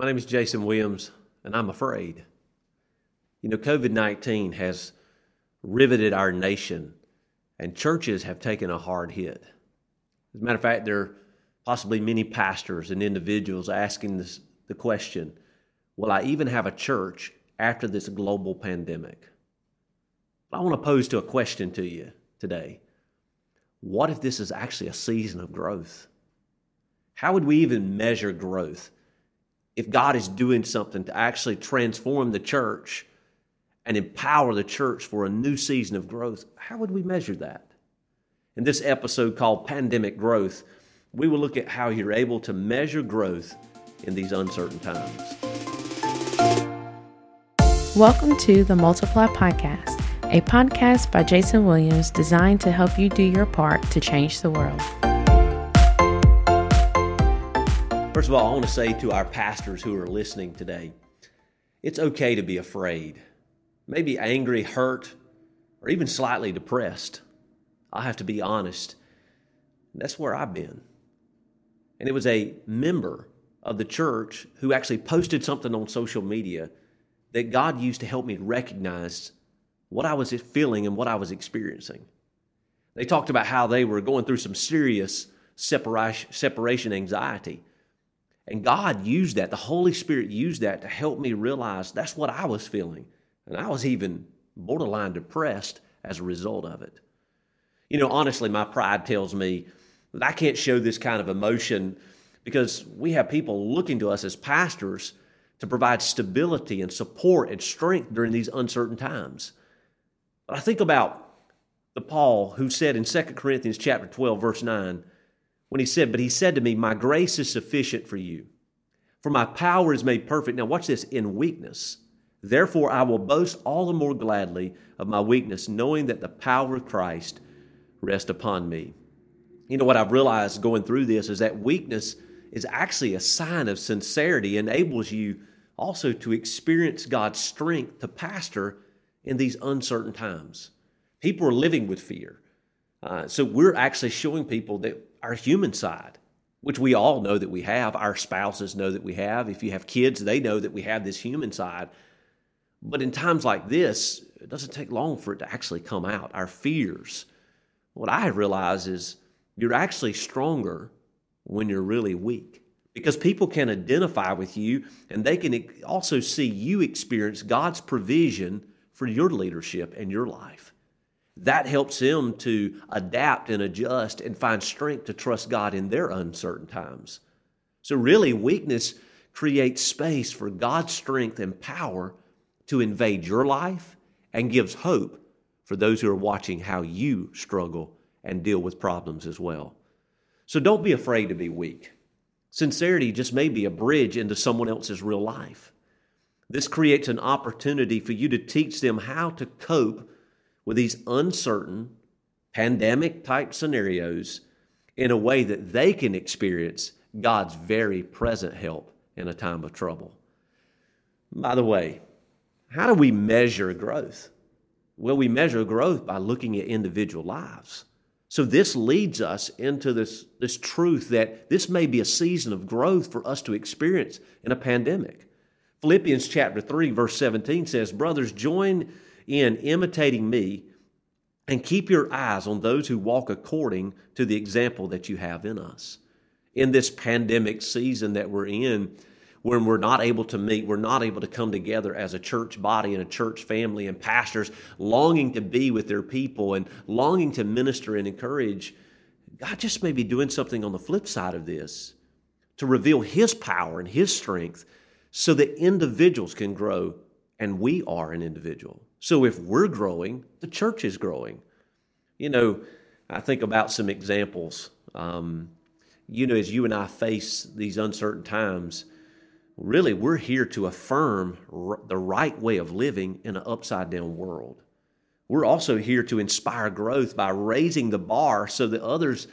My name is Jason Williams, and I'm afraid. You know, COVID 19 has riveted our nation, and churches have taken a hard hit. As a matter of fact, there are possibly many pastors and individuals asking this, the question Will I even have a church after this global pandemic? I want to pose to a question to you today. What if this is actually a season of growth? How would we even measure growth? If God is doing something to actually transform the church and empower the church for a new season of growth, how would we measure that? In this episode called Pandemic Growth, we will look at how you're able to measure growth in these uncertain times. Welcome to the Multiply Podcast, a podcast by Jason Williams designed to help you do your part to change the world. First of all, I want to say to our pastors who are listening today it's okay to be afraid, maybe angry, hurt, or even slightly depressed. I have to be honest. That's where I've been. And it was a member of the church who actually posted something on social media that God used to help me recognize what I was feeling and what I was experiencing. They talked about how they were going through some serious separation anxiety and God used that, the Holy Spirit used that to help me realize that's what I was feeling. And I was even borderline depressed as a result of it. You know, honestly, my pride tells me that I can't show this kind of emotion because we have people looking to us as pastors to provide stability and support and strength during these uncertain times. But I think about the Paul who said in 2 Corinthians chapter 12 verse 9, when he said, But he said to me, My grace is sufficient for you, for my power is made perfect. Now, watch this in weakness. Therefore, I will boast all the more gladly of my weakness, knowing that the power of Christ rests upon me. You know what I've realized going through this is that weakness is actually a sign of sincerity, enables you also to experience God's strength to pastor in these uncertain times. People are living with fear. Uh, so we're actually showing people that our human side, which we all know that we have. Our spouses know that we have. If you have kids, they know that we have this human side. But in times like this, it doesn't take long for it to actually come out. Our fears. What I realize is you're actually stronger when you're really weak because people can identify with you and they can also see you experience God's provision for your leadership and your life that helps them to adapt and adjust and find strength to trust God in their uncertain times. So, really, weakness creates space for God's strength and power to invade your life and gives hope for those who are watching how you struggle and deal with problems as well. So, don't be afraid to be weak. Sincerity just may be a bridge into someone else's real life. This creates an opportunity for you to teach them how to cope with these uncertain pandemic type scenarios in a way that they can experience God's very present help in a time of trouble. By the way, how do we measure growth? Well, we measure growth by looking at individual lives. So this leads us into this, this truth that this may be a season of growth for us to experience in a pandemic. Philippians chapter 3, verse 17 says, Brothers, join in imitating me and keep your eyes on those who walk according to the example that you have in us. In this pandemic season that we're in, when we're not able to meet, we're not able to come together as a church body and a church family and pastors longing to be with their people and longing to minister and encourage, God just may be doing something on the flip side of this to reveal His power and His strength so that individuals can grow and we are an individual. So if we're growing, the church is growing. You know, I think about some examples. Um, you know, as you and I face these uncertain times, really we're here to affirm r- the right way of living in an upside down world. We're also here to inspire growth by raising the bar so that others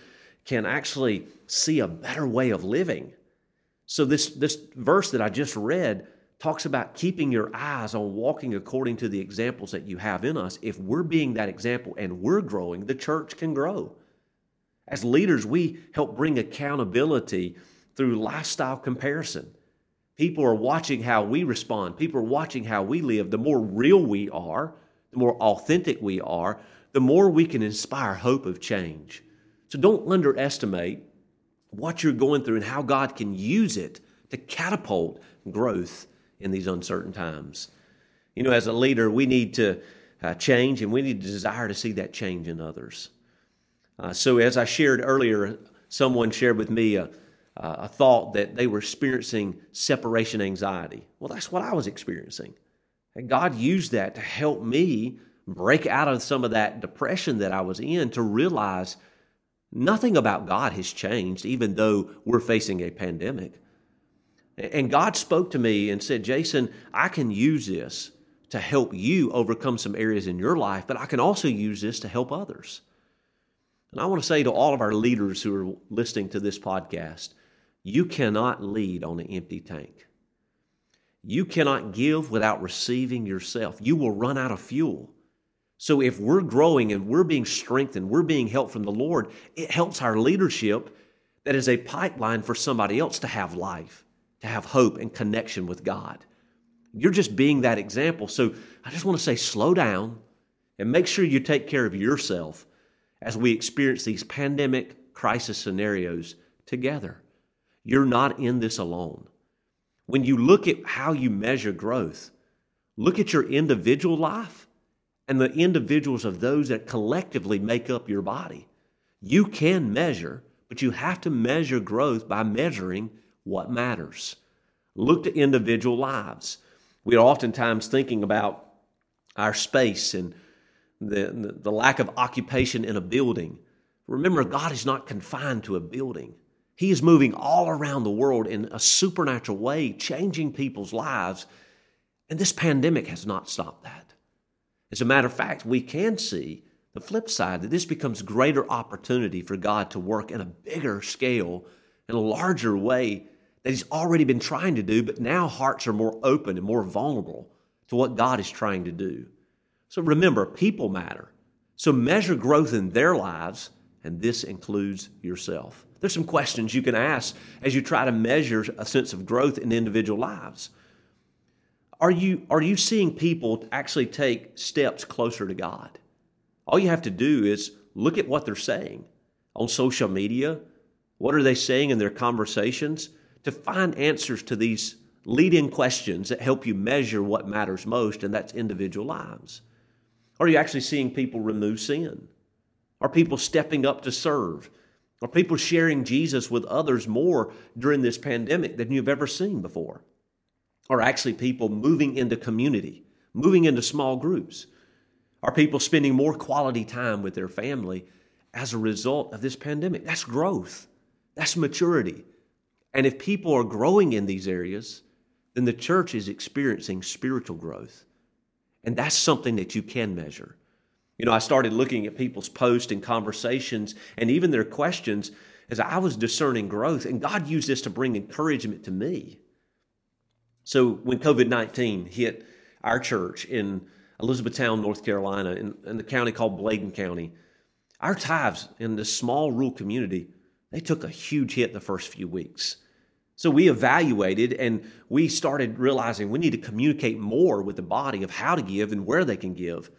can actually see a better way of living. So this this verse that I just read talks about keeping your eyes on walking according to the examples that you have in us. If we're being that example and we're growing, the church can grow. As leaders, we help bring accountability through lifestyle comparison. people are watching how we respond, people are watching how we live, the more real we are, the more authentic we are, the more we can inspire hope of change. So don't underestimate what you're going through and how God can use it to catapult growth in these uncertain times. You know, as a leader, we need to uh, change and we need to desire to see that change in others. Uh, so, as I shared earlier, someone shared with me a, a thought that they were experiencing separation anxiety. Well, that's what I was experiencing. And God used that to help me break out of some of that depression that I was in to realize nothing about God has changed, even though we're facing a pandemic. And God spoke to me and said, Jason, I can use this to help you overcome some areas in your life, but I can also use this to help others. And I want to say to all of our leaders who are listening to this podcast, you cannot lead on an empty tank. You cannot give without receiving yourself. You will run out of fuel. So if we're growing and we're being strengthened, we're being helped from the Lord, it helps our leadership that is a pipeline for somebody else to have life to have hope and connection with God. You're just being that example. So I just want to say slow down and make sure you take care of yourself as we experience these pandemic crisis scenarios together. You're not in this alone. When you look at how you measure growth, look at your individual life and the individuals of those that collectively make up your body. You can measure, but you have to measure growth by measuring what matters. Look to individual lives. We are oftentimes thinking about our space and the, the, lack of occupation in a building. Remember, God is not confined to a building. He is moving all around the world in a supernatural way, changing people's lives. And this pandemic has not stopped that. As a matter of fact, we can see the flip side that this becomes greater opportunity for God to work in a bigger scale, in a larger way that He's already been trying to do, but now hearts are more open and more vulnerable to what God is trying to do. So remember, people matter. So measure growth in their lives, and this includes yourself. There's some questions you can ask as you try to measure a sense of growth in individual lives. Are you, are you seeing people actually take steps closer to God? All you have to do is look at what they're saying on social media. What are they saying in their conversations? To find answers to these leading questions that help you measure what matters most, and that's individual lives. Are you actually seeing people remove sin? Are people stepping up to serve? Are people sharing Jesus with others more during this pandemic than you've ever seen before? Are actually people moving into community, moving into small groups? Are people spending more quality time with their family as a result of this pandemic? That's growth, that's maturity. And if people are growing in these areas, then the church is experiencing spiritual growth. And that's something that you can measure. You know, I started looking at people's posts and conversations and even their questions as I was discerning growth, and God used this to bring encouragement to me. So when COVID 19 hit our church in Elizabethtown, North Carolina, in, in the county called Bladen County, our tithes in this small rural community they took a huge hit the first few weeks. So we evaluated and we started realizing we need to communicate more with the body of how to give and where they can give.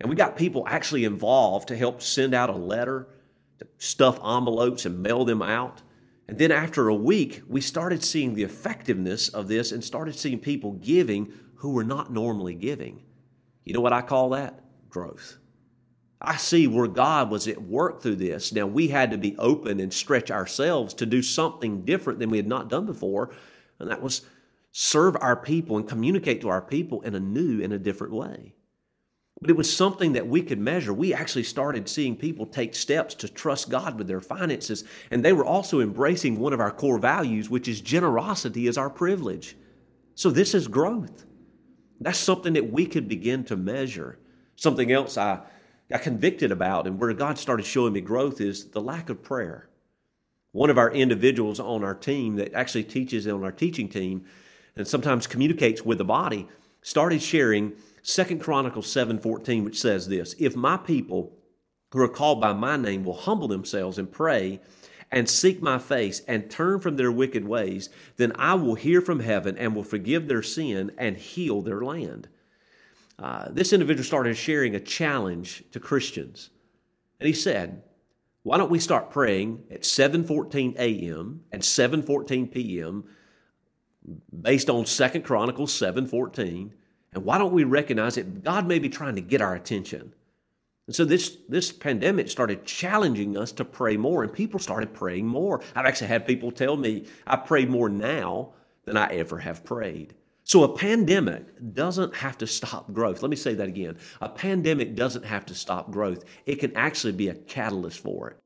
And we got people actually involved to help send out a letter, to stuff envelopes and mail them out. And then after a week, we started seeing the effectiveness of this and started seeing people giving who were not normally giving. You know what I call that? Growth. I see where God was at work through this. Now, we had to be open and stretch ourselves to do something different than we had not done before, and that was serve our people and communicate to our people in a new and a different way. But it was something that we could measure. We actually started seeing people take steps to trust God with their finances, and they were also embracing one of our core values, which is generosity as our privilege. So, this is growth. That's something that we could begin to measure. Something else I got convicted about and where God started showing me growth is the lack of prayer. One of our individuals on our team that actually teaches on our teaching team and sometimes communicates with the body started sharing Second Chronicles 7:14 which says this, if my people who are called by my name will humble themselves and pray and seek my face and turn from their wicked ways, then I will hear from heaven and will forgive their sin and heal their land. Uh, this individual started sharing a challenge to Christians. And he said, why don't we start praying at 7:14 a.m. and 7:14 p.m. based on Second Chronicles 7:14 and why don't we recognize that God may be trying to get our attention? And so this, this pandemic started challenging us to pray more, and people started praying more. I've actually had people tell me, I pray more now than I ever have prayed. So a pandemic doesn't have to stop growth. Let me say that again. A pandemic doesn't have to stop growth. It can actually be a catalyst for it.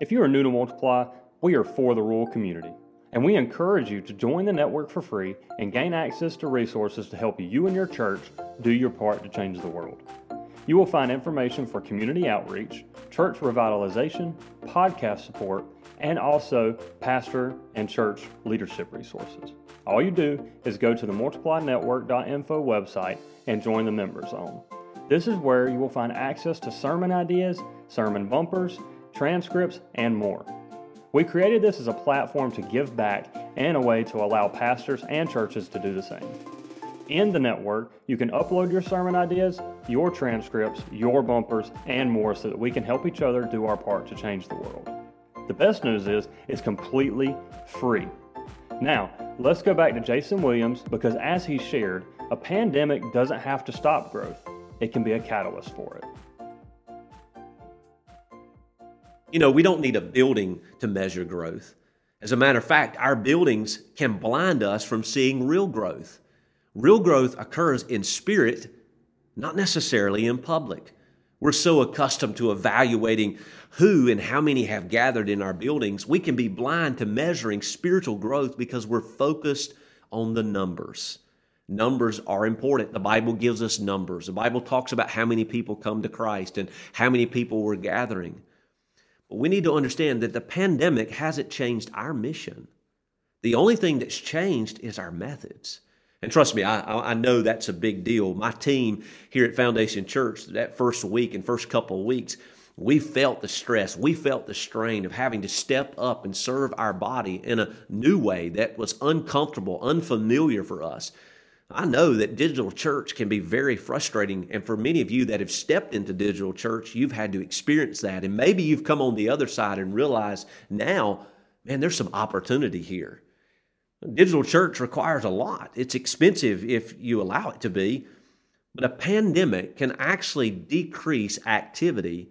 If you are new to Multiply, we are for the rural community and we encourage you to join the network for free and gain access to resources to help you and your church do your part to change the world. You will find information for community outreach, church revitalization, podcast support, and also pastor and church leadership resources. All you do is go to the multiplynetwork.info website and join the member zone. This is where you will find access to sermon ideas, sermon bumpers, transcripts, and more. We created this as a platform to give back and a way to allow pastors and churches to do the same. In the network, you can upload your sermon ideas, your transcripts, your bumpers, and more so that we can help each other do our part to change the world. The best news is it's completely free. Now, let's go back to Jason Williams because as he shared, a pandemic doesn't have to stop growth, it can be a catalyst for it. You know, we don't need a building to measure growth. As a matter of fact, our buildings can blind us from seeing real growth. Real growth occurs in spirit, not necessarily in public. We're so accustomed to evaluating who and how many have gathered in our buildings, we can be blind to measuring spiritual growth because we're focused on the numbers. Numbers are important. The Bible gives us numbers. The Bible talks about how many people come to Christ and how many people were gathering. But we need to understand that the pandemic hasn't changed our mission. The only thing that's changed is our methods. And trust me, I, I know that's a big deal. My team here at Foundation Church, that first week and first couple of weeks, we felt the stress, we felt the strain of having to step up and serve our body in a new way that was uncomfortable, unfamiliar for us. I know that digital church can be very frustrating. And for many of you that have stepped into digital church, you've had to experience that. And maybe you've come on the other side and realized now, man, there's some opportunity here. Digital church requires a lot, it's expensive if you allow it to be. But a pandemic can actually decrease activity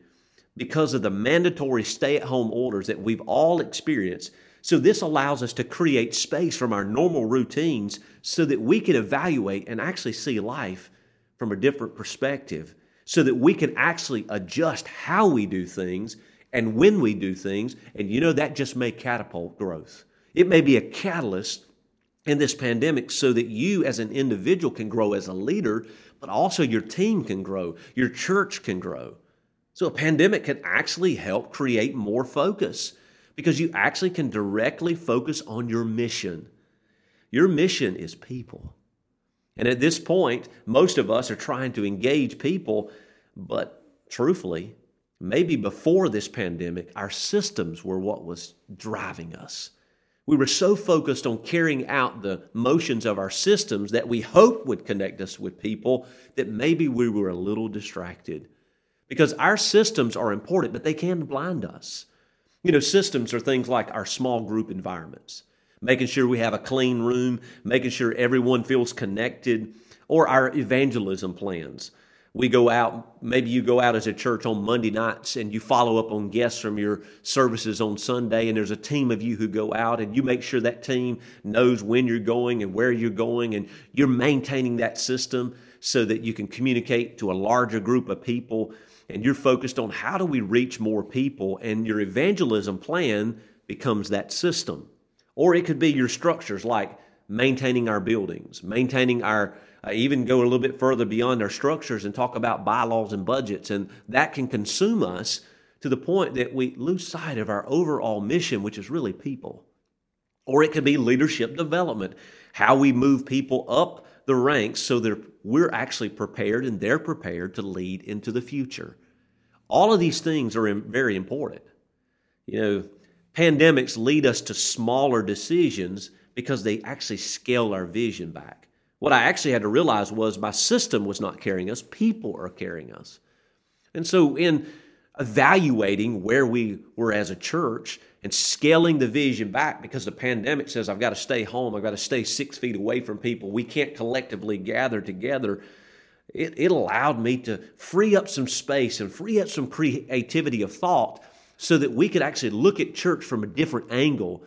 because of the mandatory stay at home orders that we've all experienced so, this allows us to create space from our normal routines so that we can evaluate and actually see life from a different perspective, so that we can actually adjust how we do things and when we do things. And you know, that just may catapult growth. It may be a catalyst in this pandemic so that you as an individual can grow as a leader, but also your team can grow, your church can grow. So, a pandemic can actually help create more focus because you actually can directly focus on your mission. Your mission is people. And at this point, most of us are trying to engage people, but truthfully, maybe before this pandemic, our systems were what was driving us. We were so focused on carrying out the motions of our systems that we hoped would connect us with people that maybe we were a little distracted. Because our systems are important, but they can blind us. You know, systems are things like our small group environments, making sure we have a clean room, making sure everyone feels connected, or our evangelism plans. We go out, maybe you go out as a church on Monday nights and you follow up on guests from your services on Sunday, and there's a team of you who go out and you make sure that team knows when you're going and where you're going, and you're maintaining that system so that you can communicate to a larger group of people and you're focused on how do we reach more people, and your evangelism plan becomes that system. Or it could be your structures like maintaining our buildings, maintaining our, uh, even go a little bit further beyond our structures and talk about bylaws and budgets. And that can consume us to the point that we lose sight of our overall mission, which is really people. Or it could be leadership development, how we move people up the ranks so that we're actually prepared and they're prepared to lead into the future. All of these things are very important. You know, pandemics lead us to smaller decisions because they actually scale our vision back. What I actually had to realize was my system was not carrying us, people are carrying us. And so, in evaluating where we were as a church and scaling the vision back because the pandemic says, I've got to stay home, I've got to stay six feet away from people, we can't collectively gather together. It, it allowed me to free up some space and free up some creativity of thought so that we could actually look at church from a different angle.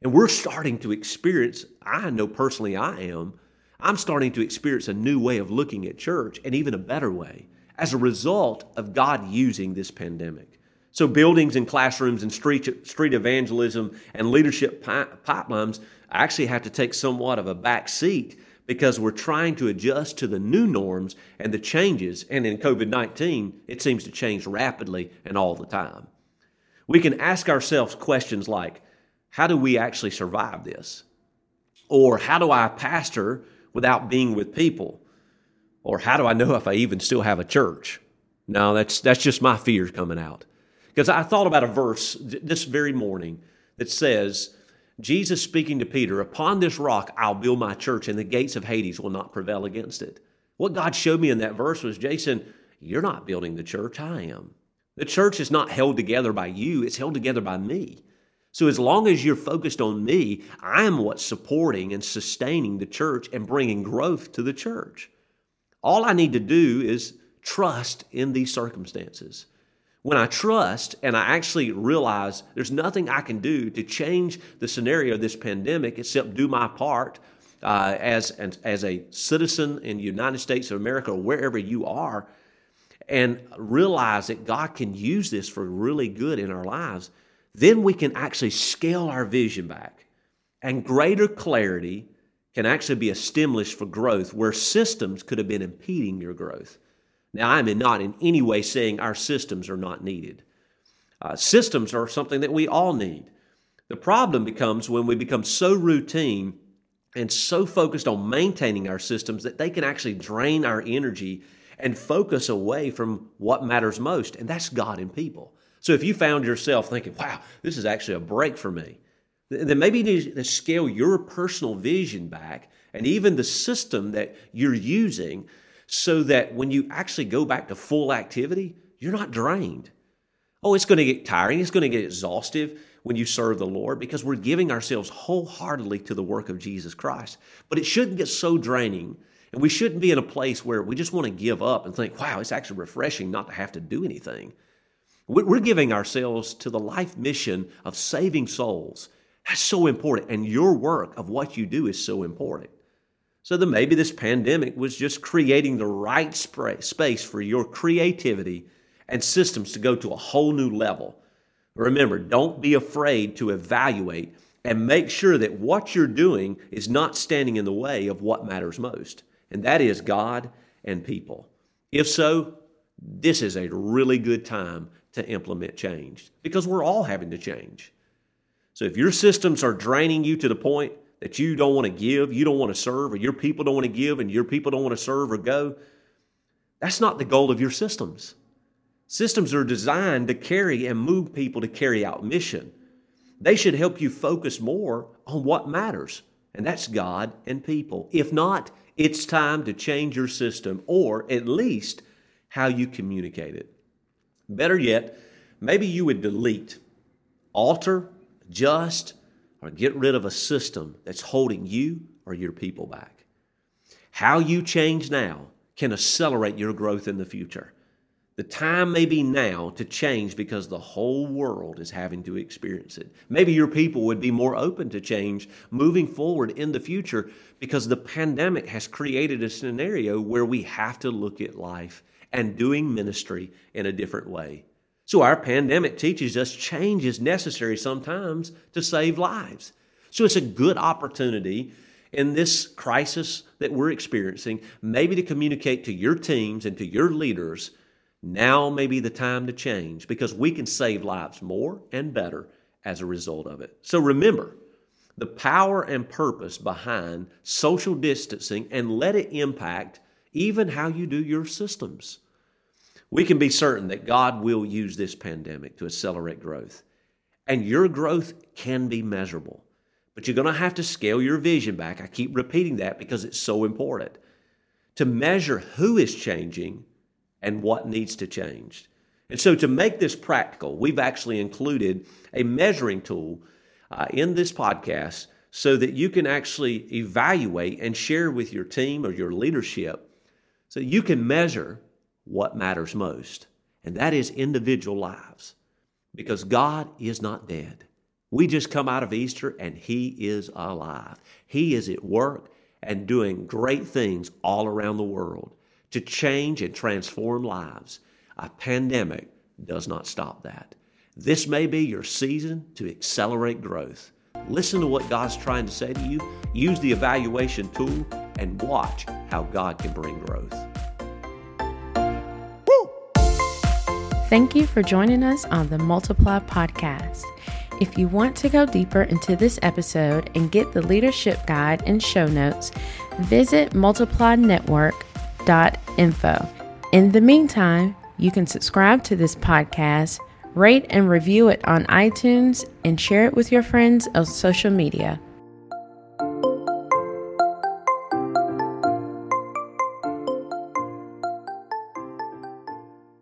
And we're starting to experience, I know personally I am, I'm starting to experience a new way of looking at church and even a better way as a result of God using this pandemic. So, buildings and classrooms and street, street evangelism and leadership pipelines actually have to take somewhat of a back seat because we're trying to adjust to the new norms and the changes. And in COVID 19, it seems to change rapidly and all the time. We can ask ourselves questions like how do we actually survive this? Or how do I pastor without being with people? Or how do I know if I even still have a church? No, that's, that's just my fears coming out. Because I thought about a verse this very morning that says, Jesus speaking to Peter, Upon this rock I'll build my church, and the gates of Hades will not prevail against it. What God showed me in that verse was, Jason, you're not building the church, I am. The church is not held together by you, it's held together by me. So as long as you're focused on me, I'm what's supporting and sustaining the church and bringing growth to the church. All I need to do is trust in these circumstances. When I trust and I actually realize there's nothing I can do to change the scenario of this pandemic except do my part uh, as, as a citizen in the United States of America or wherever you are, and realize that God can use this for really good in our lives, then we can actually scale our vision back. And greater clarity can actually be a stimulus for growth where systems could have been impeding your growth. Now, I'm not in any way saying our systems are not needed. Uh, systems are something that we all need. The problem becomes when we become so routine and so focused on maintaining our systems that they can actually drain our energy and focus away from what matters most, and that's God and people. So if you found yourself thinking, wow, this is actually a break for me, then maybe you need to scale your personal vision back and even the system that you're using so that when you actually go back to full activity, you're not drained. Oh, it's going to get tiring, it's going to get exhaustive when you serve the Lord because we're giving ourselves wholeheartedly to the work of Jesus Christ. But it shouldn't get so draining, and we shouldn't be in a place where we just want to give up and think, wow, it's actually refreshing not to have to do anything. We're giving ourselves to the life mission of saving souls that's so important. And your work of what you do is so important. So then maybe this pandemic was just creating the right space for your creativity and systems to go to a whole new level. Remember, don't be afraid to evaluate and make sure that what you're doing is not standing in the way of what matters most, and that is God and people. If so, this is a really good time to implement change because we're all having to change. So if your systems are draining you to the point that you don't want to give, you don't want to serve, or your people don't want to give, and your people don't want to serve or go, that's not the goal of your systems. Systems are designed to carry and move people to carry out mission. They should help you focus more on what matters, and that's God and people. If not, it's time to change your system or at least how you communicate it. Better yet, maybe you would delete, alter, adjust, or get rid of a system that's holding you or your people back. How you change now can accelerate your growth in the future. The time may be now to change because the whole world is having to experience it. Maybe your people would be more open to change moving forward in the future because the pandemic has created a scenario where we have to look at life and doing ministry in a different way. So our pandemic teaches us change is necessary sometimes to save lives. So it's a good opportunity in this crisis that we're experiencing, maybe to communicate to your teams and to your leaders now may be the time to change because we can save lives more and better as a result of it. So remember the power and purpose behind social distancing and let it impact even how you do your systems we can be certain that God will use this pandemic to accelerate growth. And your growth can be measurable. But you're going to have to scale your vision back. I keep repeating that because it's so important to measure who is changing and what needs to change. And so, to make this practical, we've actually included a measuring tool uh, in this podcast so that you can actually evaluate and share with your team or your leadership so you can measure what matters most, and that is individual lives. Because God is not dead. We just come out of Easter and He is alive. He is at work and doing great things all around the world to change and transform lives. A pandemic does not stop that. This may be your season to accelerate growth. Listen to what God's trying to say to you, use the evaluation tool, and watch how God can bring growth. Woo! Thank you for joining us on the Multiply Podcast. If you want to go deeper into this episode and get the leadership guide and show notes, visit multiplynetwork.info. In the meantime, you can subscribe to this podcast, rate and review it on iTunes, and share it with your friends on social media.